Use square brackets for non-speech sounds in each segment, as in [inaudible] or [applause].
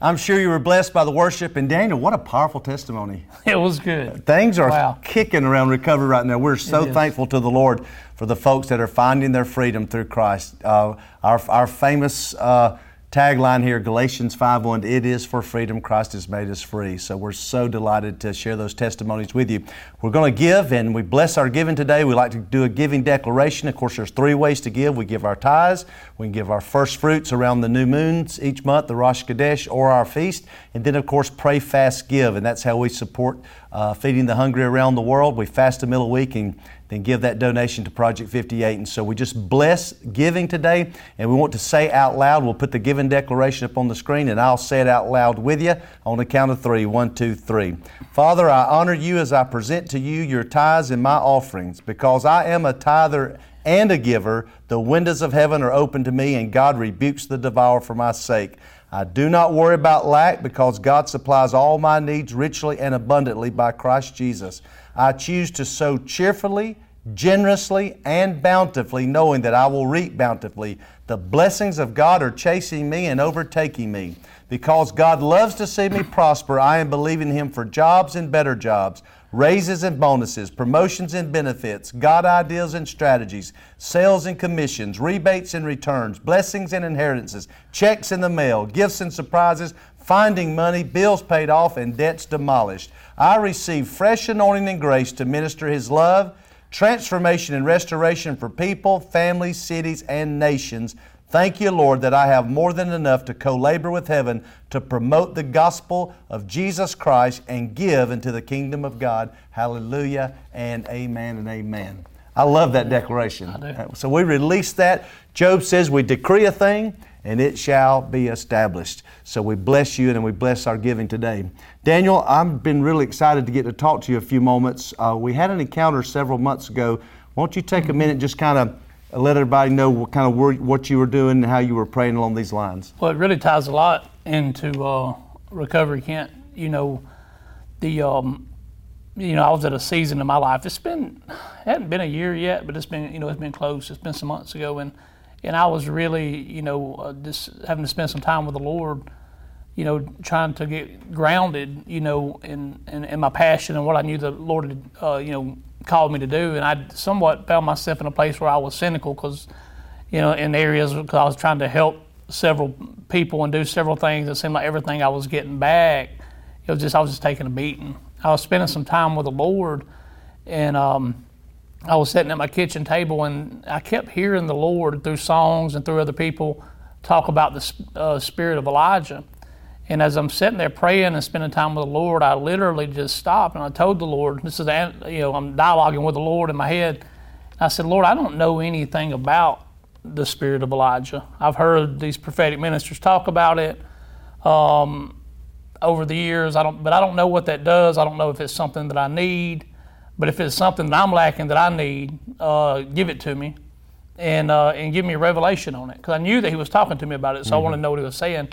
I'm sure you were blessed by the worship. And Daniel, what a powerful testimony. [laughs] It was good. Things are Wow. kicking around recovery right now. We're so thankful to the Lord for the folks that are finding their freedom through Christ. Uh, our, our famous uh, tagline here, Galatians 5.1, it is for freedom Christ has made us free. So we're so delighted to share those testimonies with you. We're going to give and we bless our giving today. We like to do a giving declaration. Of course, there's three ways to give. We give our tithes, we can give our first fruits around the new moons each month, the Rosh Chodesh, or our feast. And then, of course, pray, fast, give. And that's how we support uh, feeding the hungry around the world. We fast a meal a week and then give that donation to Project 58. And so we just bless giving today, and we want to say out loud. We'll put the giving declaration up on the screen, and I'll say it out loud with you on the count of three. One, two, three. Father, I honor you as I present to you your tithes and my offerings, because I am a tither and a giver. The windows of heaven are open to me, and God rebukes the devourer for my sake. I do not worry about lack because God supplies all my needs richly and abundantly by Christ Jesus. I choose to sow cheerfully, generously, and bountifully, knowing that I will reap bountifully. The blessings of God are chasing me and overtaking me. Because God loves to see me prosper, I am believing Him for jobs and better jobs, raises and bonuses, promotions and benefits, God ideas and strategies, sales and commissions, rebates and returns, blessings and inheritances, checks in the mail, gifts and surprises, finding money, bills paid off, and debts demolished. I receive fresh anointing and grace to minister His love, transformation and restoration for people, families, cities, and nations. Thank you, Lord, that I have more than enough to co labor with heaven to promote the gospel of Jesus Christ and give into the kingdom of God. Hallelujah and amen and amen. I love that declaration. I do. So we release that. Job says we decree a thing and it shall be established. So we bless you and we bless our giving today. Daniel, I've been really excited to get to talk to you a few moments. Uh, we had an encounter several months ago. Won't you take a minute, just kind of let everybody know what kind of what you were doing and how you were praying along these lines? Well, it really ties a lot into uh, recovery, Kent. You know, the um, you know I was at a season in my life. It's been it hadn't been a year yet, but it's been you know it's been close. It's been some months ago, and and I was really you know uh, just having to spend some time with the Lord. You know, trying to get grounded. You know, in in, in my passion and what I knew the Lord had uh, you know called me to do, and I somewhat found myself in a place where I was cynical because you know, in areas because I was trying to help several people and do several things. It seemed like everything I was getting back, it was just I was just taking a beating. I was spending some time with the Lord, and um, I was sitting at my kitchen table, and I kept hearing the Lord through songs and through other people talk about the uh, spirit of Elijah. And as I'm sitting there praying and spending time with the Lord, I literally just stopped and I told the Lord, "This is the, you know I'm dialoguing with the Lord in my head." I said, "Lord, I don't know anything about the spirit of Elijah. I've heard these prophetic ministers talk about it um, over the years. I don't, but I don't know what that does. I don't know if it's something that I need. But if it's something that I'm lacking that I need, uh, give it to me, and uh, and give me a revelation on it. Because I knew that He was talking to me about it, so I wanted to know what He was saying.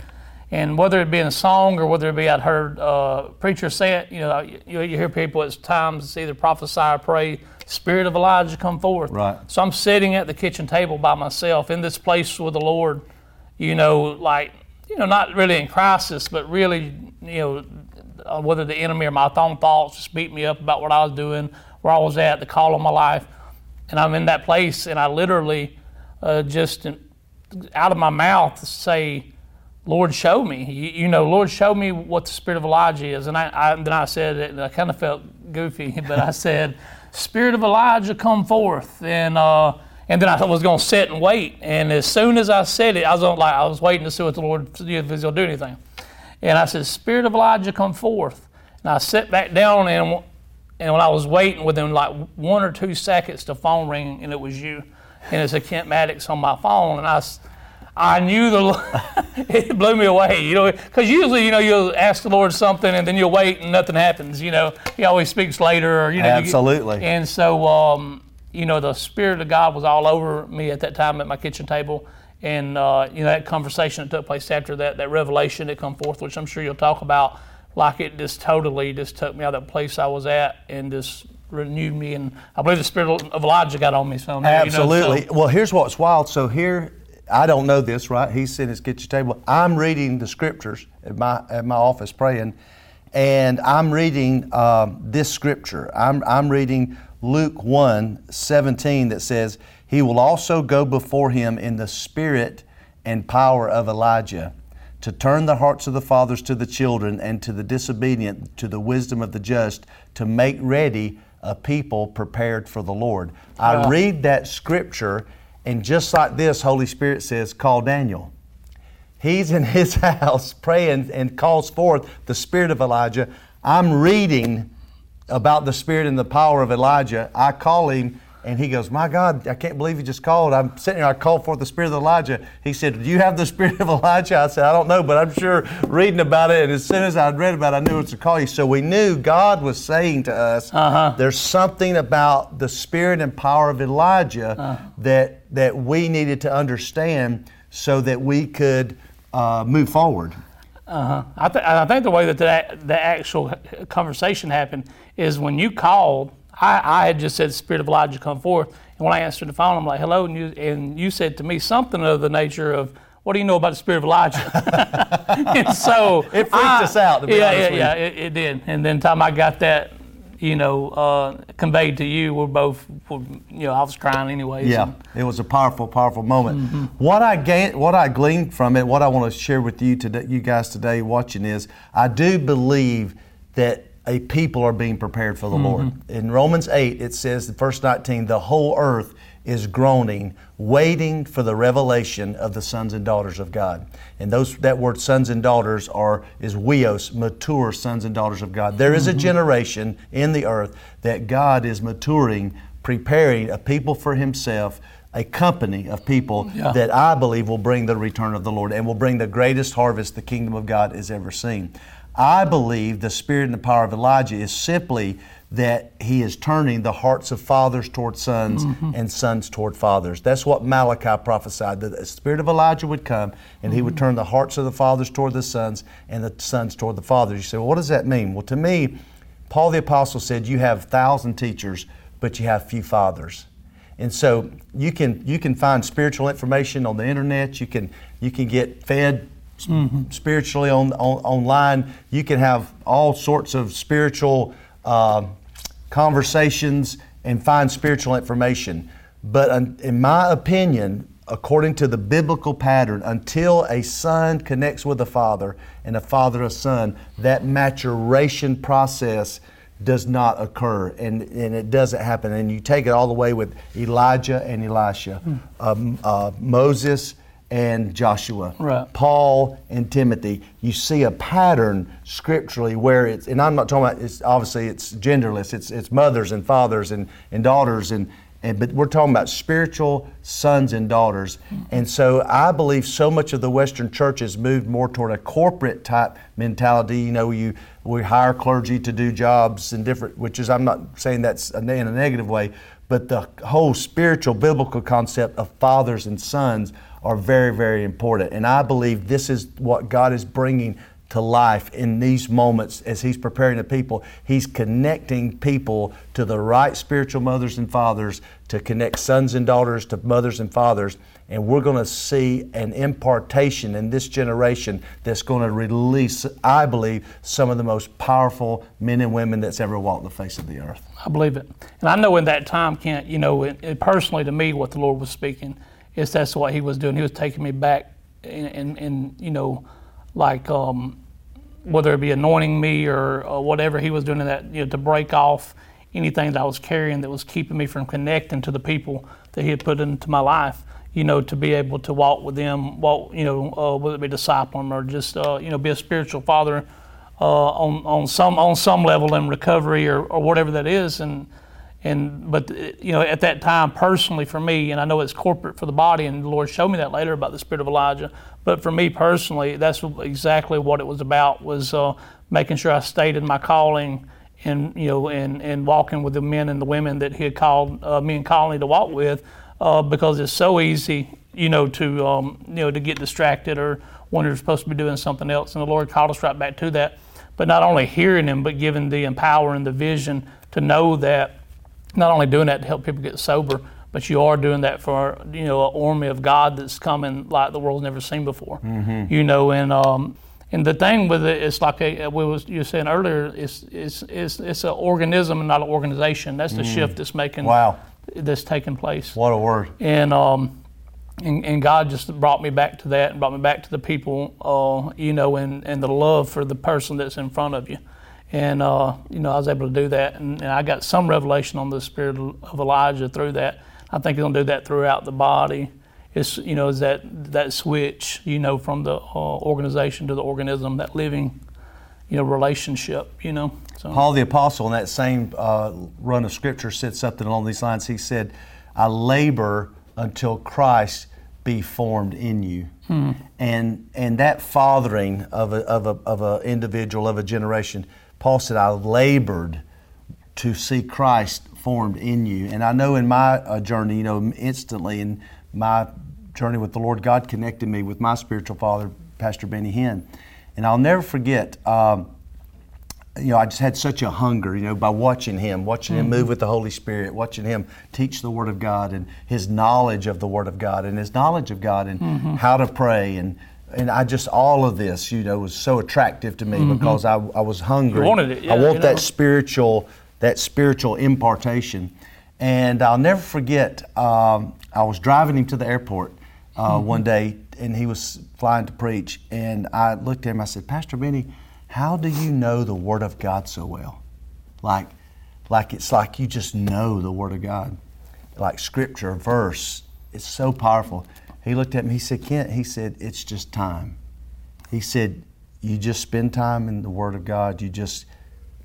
And whether it be in a song or whether it be I'd heard uh, preachers say it, you know, you, you hear people at times it's either prophesy or pray, Spirit of Elijah come forth. Right. So I'm sitting at the kitchen table by myself in this place with the Lord, you know, like, you know, not really in crisis, but really, you know, uh, whether the enemy or my own thoughts just beat me up about what I was doing, where I was at, the call of my life. And I'm in that place, and I literally uh, just out of my mouth say, Lord, show me. You, you know, Lord, show me what the spirit of Elijah is. And I, I then I said it, and I kind of felt goofy, [laughs] but I said, Spirit of Elijah, come forth. And uh, and then I was going to sit and wait. And as soon as I said it, I was like I was waiting to see what the Lord if going to do anything. And I said, Spirit of Elijah, come forth. And I sat back down, and and when I was waiting, within like one or two seconds, the phone rang, and it was you. And it's a Kent Mattox on my phone, and I. I knew the [laughs] it blew me away, you know, because usually, you know, you'll ask the Lord something and then you'll wait and nothing happens, you know. He always speaks later, or you know. you get- Absolutely. and so, um, you know, the Spirit of God was all over me at that time at my kitchen table. And, uh, you know, that conversation that took place after that, that revelation that come forth, which I'm sure you'll talk about, like it just totally just took me out of that place I was at and just renewed me. And I believe the Spirit of Elijah got on me. So, you know, so- Absolutely. well, here's what's wild. So here, I don't know this, right? He's sitting at his kitchen table. I'm reading the scriptures at my at my office praying, and I'm reading um, this scripture. I'm I'm reading Luke 1, 17 that says, He will also go before him in the spirit and power of Elijah to turn the hearts of the fathers to the children and to the disobedient to the wisdom of the just to make ready a people prepared for the Lord. I read that scripture, and just like this, Holy Spirit says, call Daniel. He's in his [laughs] house praying and calls forth the spirit of Elijah. I'm reading about the spirit and the power of Elijah. I call him and he goes, My God, I can't believe you just called. I'm sitting here, I called forth the spirit of Elijah. He said, Do you have the [laughs] spirit of Elijah? I said, I don't know, but I'm sure reading about it. And as soon as I'd read about it, I knew it was to call you. So we knew God was saying to us, There's something about the spirit and power of Elijah that, that we needed to understand so that we could uh, move forward. Uh-huh. I, th- I think the way that the, the actual conversation happened is when you called, I, I had just said, Spirit of Elijah, come forth. And when I answered the phone, I'm like, hello. And you, and you said to me something of the nature of, what do you know about the Spirit of Elijah? [laughs] and so [laughs] It freaked us out, to be yeah, yeah, yeah, it, it did. And then time I got that, you know, uh, conveyed to you, we're both, were, you know, I was crying anyways. Yeah, it was a powerful, powerful moment. What I gain, what I gleaned from it, what I want to share with you today, you guys today watching is, I do believe that a people are being prepared for the mm-hmm. Lord. In Romans eight, it says, verse nineteen, the whole earth is groaning, waiting for the revelation of the sons and daughters of God. And those that word sons and daughters are is huios, mature sons and daughters of God. There is a mm-hmm. generation in the earth that God is maturing, preparing a people for himself, a company of people Yeah. that I believe will bring the return of the Lord and will bring the greatest harvest the kingdom of God has ever seen. I believe the spirit and the power of Elijah is simply that he is turning the hearts of fathers toward sons mm-hmm. and sons toward fathers. That's what Malachi prophesied that the spirit of Elijah would come and he would mm-hmm. turn the hearts of the fathers toward the sons and the sons toward the fathers. You say, well, what does that mean? Well, to me, Paul the Apostle said, You have thousand teachers, but you have few fathers. And so you can you can find spiritual information on the internet. You can you can get fed s- spiritually on, on online. You can have all sorts of spiritual uh, conversations and find spiritual information. But in my opinion, according to the biblical pattern, until a son connects with a father and a father a son, that maturation process does not occur and, and it doesn't happen. And you take it all the way with Elijah and Elisha, um, uh, Moses and Joshua, Right. Paul and Timothy. You see a pattern scripturally where it's, and I'm not talking about, it's obviously it's genderless, it's, it's mothers and fathers and, and daughters and, and, but we're talking about spiritual sons and daughters. And so I believe so much of the Western church has moved more toward a corporate type mentality. You know, you we hire clergy to do jobs and different, which is I'm not saying that's in a negative way, but the whole spiritual biblical concept of fathers and sons are very, very important. And I believe this is what God is bringing to life in these moments as He's preparing the people. He's connecting people to the right spiritual mothers and fathers, to connect sons and daughters to mothers and fathers. And we're going to see an impartation in this generation that's going to release, I believe, some of the most powerful men and women that's ever walked the face of the earth. I believe it. And I know in that time, Kent, you know, it, it personally to me, what the Lord was speaking is that's what He was doing. He was taking me back and, and, and you know, like um, whether it be anointing me or, whatever He was doing in that, you know, to break off anything that I was carrying that was keeping me from connecting to the people that He had put into my life. You know, to be able to walk with them, walk, you know, uh, whether it be disciple them or just, uh, you know, be a spiritual father uh, on on some on some level in recovery or, or whatever that is. And and but uh, you know at that time personally for me and I know it's corporate for the body and the Lord showed me that later about the spirit of Elijah but for me personally that's exactly what it was about was uh, making sure I stayed in my calling and you know and and walking with the men and the women that He had called uh, me and Colony to walk with uh, because it's so easy you know to um, you know to get distracted or when you're supposed to be doing something else and the Lord called us right back to that but not only hearing him, but giving the empower and the vision to know that not only doing that to help people get sober, but you are doing that for you know an army of God that's coming like the world's never seen before. Mm-hmm. You know, and um, and the thing with it, it's like a, we was you were saying earlier, it's it's it's it's an organism and not an organization. That's the shift that's making Mm. Wow. That's taking place. What a word. And um, and, and God just brought me back to that and brought me back to the people, uh, you know, and, and the love for the person that's in front of you. And, uh, you know, I was able to do that. And, and I got some revelation on the spirit of Elijah through that. I think he's going to do that throughout the body. It's, you know, is that, that switch, you know, from the uh, organization to the organism, that living, you know, relationship, you know. So, Paul the Apostle, in that same uh, run of scripture, said something along these lines. He said, I labor until Christ be formed in you. And, and that fathering of an of a, of a individual, of a generation, Paul said, I labored to see Christ formed in you. And I know in my uh, journey, you know, instantly in my journey with the Lord, God connected me with my spiritual father, Pastor Benny Hinn. And I'll never forget, um, you know, I just had such a hunger, you know, by watching him, watching him move with the Holy Spirit, watching him teach the Word of God and his knowledge of the Word of God and his knowledge of God and how to pray and and I just all of this, you know, was so attractive to me because I, I was hungry. You wanted it, I want you that spiritual that spiritual impartation. And I'll never forget. Um, I was driving him to the airport uh, Mm-hmm. one day, and he was flying to preach. And I looked at him. I said, Pastor Benny, how do you know the Word of God so well? Like, like it's like you just know the Word of God, like Scripture, verse. It's so powerful. He looked at me. He said, Kent. He said, it's just time. He said, you just spend time in the Word of God. You just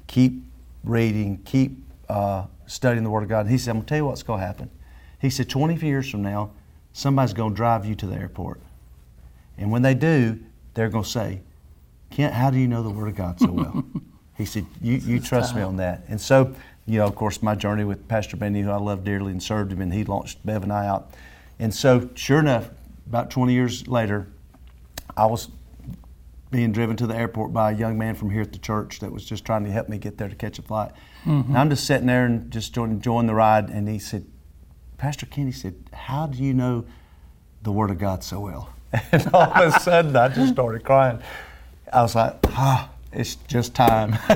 keep reading, keep uh, studying the Word of God. And he said, I'm going to tell you what's going to happen. He said, 20 years from now, somebody's going to drive you to the airport. And when they do, they're going to say, Kent, how do you know the Word of God so well? [laughs] he said, you, you trust me on that. And so, you know, of course, my journey with Pastor Benny, who I love dearly and served him, and he launched Bev and I out. And so, sure enough, about 20 years later, I was being driven to the airport by a young man from here at the church that was just trying to help me get there to catch a flight. Mm-hmm. And I'm just sitting there and just enjoying the ride. And he said, Pastor Kenny he said, How do you know the Word of God so well? [laughs] And all of a sudden, I just started crying. I was like, Ah, it's just time. [laughs]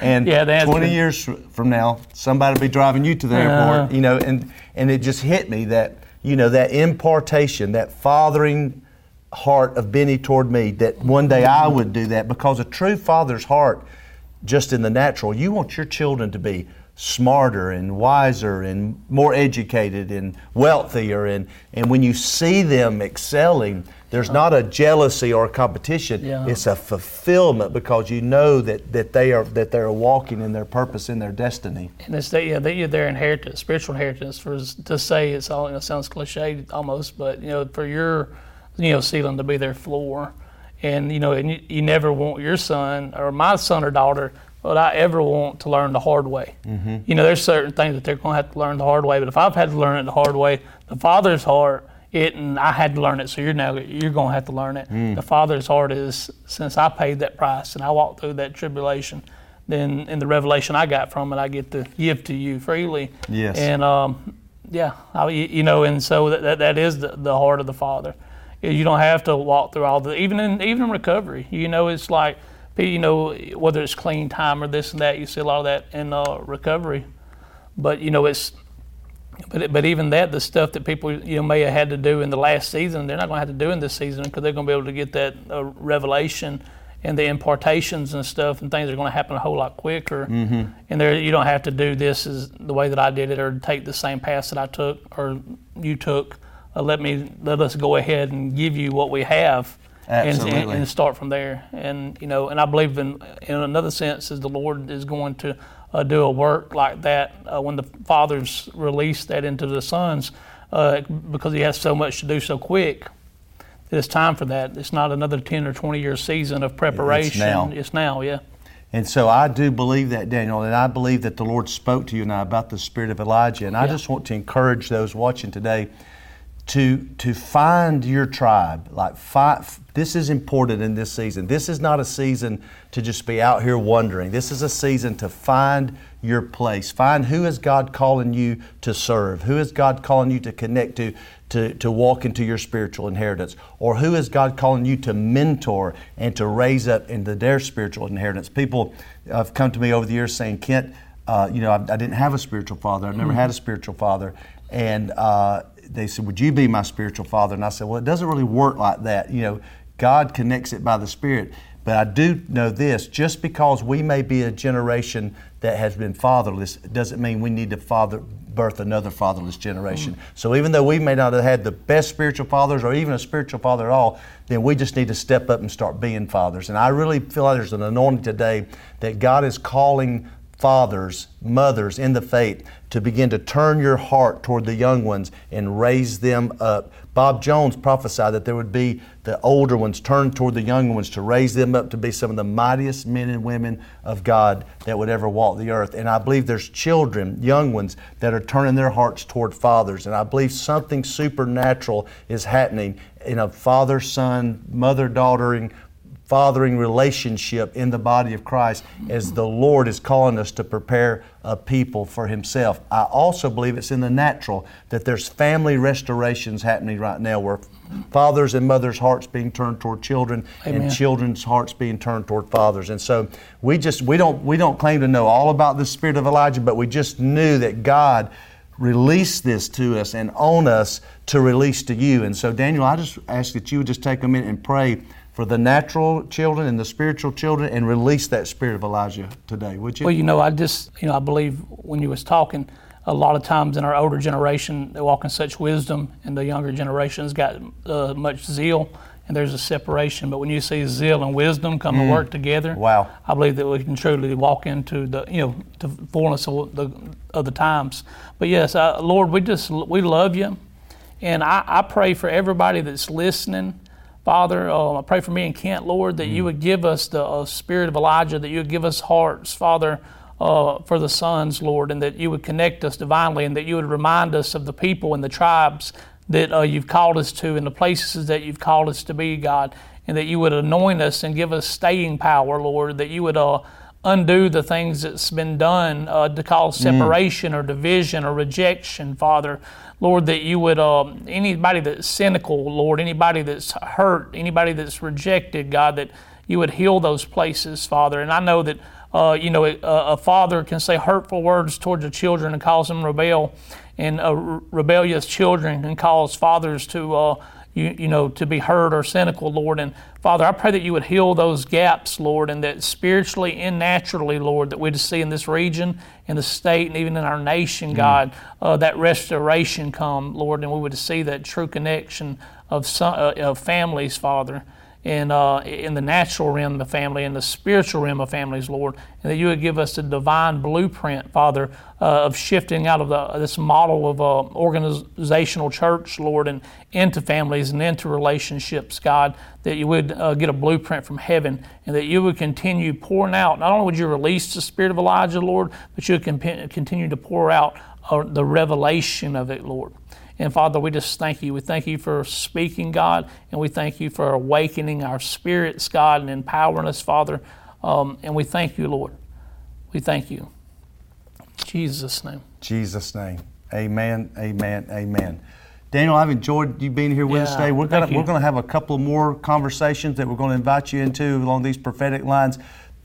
and Yeah, the answer- 20 years from now, somebody will be driving you to the airport, Uh-huh. you know, and, and it just hit me that, you know, that impartation, that fathering heart of Benny toward me, that one day I would do that because a true father's heart, just in the natural, you want your children to be smarter and wiser and more educated and wealthier and, and when you see them excelling there's not a jealousy or a competition Yeah. it's a fulfillment because you know that, that they are that they're walking in their purpose in their destiny And it's they, yeah, they, their inheritance, spiritual inheritance. For to say it's all, you know, sounds cliche almost, but you know, for your, you know, ceiling to be their floor, and you know, and you, you never want your son or my son or daughter would I ever want to learn the hard way. Mm-hmm. You know, there's certain things that they're going to have to learn the hard way. But if I've had to learn it the hard way, the father's heart, it and I had to learn it. So you're now you're going to have to learn it. The father's heart is since I paid that price and I walked through that tribulation then in the revelation I got from it, I get to give to you freely. Yes. And um, yeah, I, you you know, and so that, that, that is the, the heart of the Father. You don't have to walk through all the even in even in recovery. You know, it's like you know whether it's clean time or this and that. You see a lot of that in uh, recovery, but you know it's. But, it- but even that, the stuff that people you know may have had to do in the last season, they're not going to have to do in this season because they're going to be able to get that uh, revelation and the impartations and stuff, and things are going to happen a whole lot quicker. Mm-hmm. And there, you don't have to do this as the way that I did it, or take the same path that I took or you took. Uh, let me let us go ahead and give you what we have, and, and, and start from there. And you know, and I believe in in another sense is the Lord is going to uh, do a work like that uh, when the fathers release that into the sons, uh, because He has so much to do so quick. It's time for that. It's not another ten or twenty year season of preparation. It's now. It's now, yeah. And so I do believe that, Daniel, and I believe that the Lord spoke to you and I about the spirit of Elijah. And I just want to encourage those watching today to to find your tribe. Like this is important in this season. This is not a season to just be out here wondering. This is a season to find your place. Find who is God calling you to serve? Who is God calling you to connect to, to, to walk into your spiritual inheritance? Or who is God calling you to mentor and to raise up into their spiritual inheritance? People have come to me over the years saying, Kent, uh, you know, I, I, didn't have a spiritual father. I've never mm-hmm. had a spiritual father. And uh, they said, Would you be my spiritual father? And I said, Well, it doesn't really work like that. You know, God connects it by the Spirit. But I do know this just because we may be a generation that has been fatherless doesn't mean we need to father, birth another fatherless generation. Mm-hmm. So even though we may not have had the best spiritual fathers or even a spiritual father at all, then we just need to step up and start being fathers. And I really feel like there's an anointing today that God is calling fathers, mothers in the faith to begin to turn your heart toward the young ones and raise them up. Bob Jones prophesied that there would be the older ones turned toward the young ones to raise them up to be some of the mightiest men and women of God that would ever walk the earth. And I believe there's children, young ones, that are turning their hearts toward fathers. And I believe something supernatural is happening in a father son, mother daughtering fathering relationship in the body of Christ as the Lord is calling us to prepare a people for Himself. I also believe it's in the natural that there's family restorations happening right now where fathers and mothers' hearts being turned toward children Amen. and children's hearts being turned toward fathers. And so we just we don't we don't claim to know all about the spirit of Elijah, but we just knew that God released this to us and on us to release to you. And so Daniel, I just ask that you would just take a minute and pray for the natural children and the spiritual children and release that spirit of Elijah today, would you? Well, you know, I just, you know, I believe when you was talking, a lot of times in our older generation, they walk in such wisdom, and the younger generations got uh, much zeal, and there's a separation. But when you see zeal and wisdom come mm. to work together, wow, I believe that we can truly walk into the, you know, the fullness of the, of the times. But yes, uh, Lord, we just we love you, and I, I pray for everybody that's listening Father, uh, I pray for me and Kent, Lord, that mm. you would give us the uh, spirit of Elijah, that you would give us hearts, Father, uh, for the sons, Lord, and that you would connect us divinely, and that you would remind us of the people and the tribes that uh, you've called us to, and the places that you've called us to be, God, and that you would anoint us and give us staying power, Lord, that you would uh, undo the things that's been done uh, to cause mm. separation mm. or division or rejection, Father. Lord, that you would, uh, anybody that's cynical, Lord, anybody that's hurt, anybody that's rejected, God, that you would heal those places, Father. And I know that, uh, you know, a, a, father can say hurtful words towards the children and cause them rebel, and uh, rebellious children can cause fathers to uh, you, you know, to be hurt or cynical, Lord. And Father, I pray that you would heal those gaps, Lord, and that spiritually and naturally, Lord, that we'd see in this region, in the state, and even in our nation, mm. God, uh, that restoration come, Lord, and we would see that true connection of, some, uh, of families, Father in, uh, in the natural realm of family and the spiritual realm of families, Lord, and that you would give us a divine blueprint, Father, uh, of shifting out of the, this model of uh, organizational church, Lord, and into families and into relationships, God, that you would uh, get a blueprint from heaven and that you would continue pouring out. Not only would you release the spirit of Elijah, Lord, but you would continue to pour out uh, the revelation of it, Lord. And Father, we just thank you. We thank you for speaking, God, and we thank you for awakening our spirits, God, and empowering us, Father. Um, and we thank you, Lord. We thank you. In Jesus' name. Jesus' name. Amen, amen, amen. Daniel, I've enjoyed you being here with yeah, us today. We're gonna we're gonna have a couple more conversations that we're going to invite you into along these prophetic lines.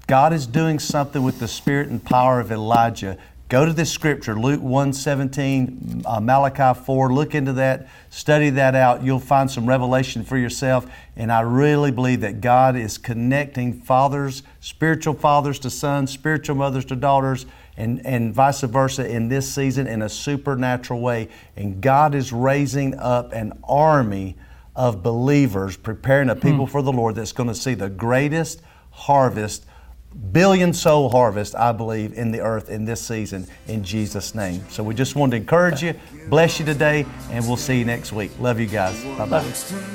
God is doing something with the spirit and power of Elijah Go to this scripture, Luke 1 uh, Malachi 4. Look into that, study that out. You'll find some revelation for yourself. And I really believe that God is connecting fathers, spiritual fathers to sons, spiritual mothers to daughters, and, and vice versa in this season in a supernatural way. And God is raising up an army of believers, preparing a people mm. for the Lord that's going to see the greatest harvest billion soul harvest, I believe, in the earth in this season in Jesus' name. So we just wanted to encourage you, bless you today, and we'll see you next week. Love you guys. Bye bye.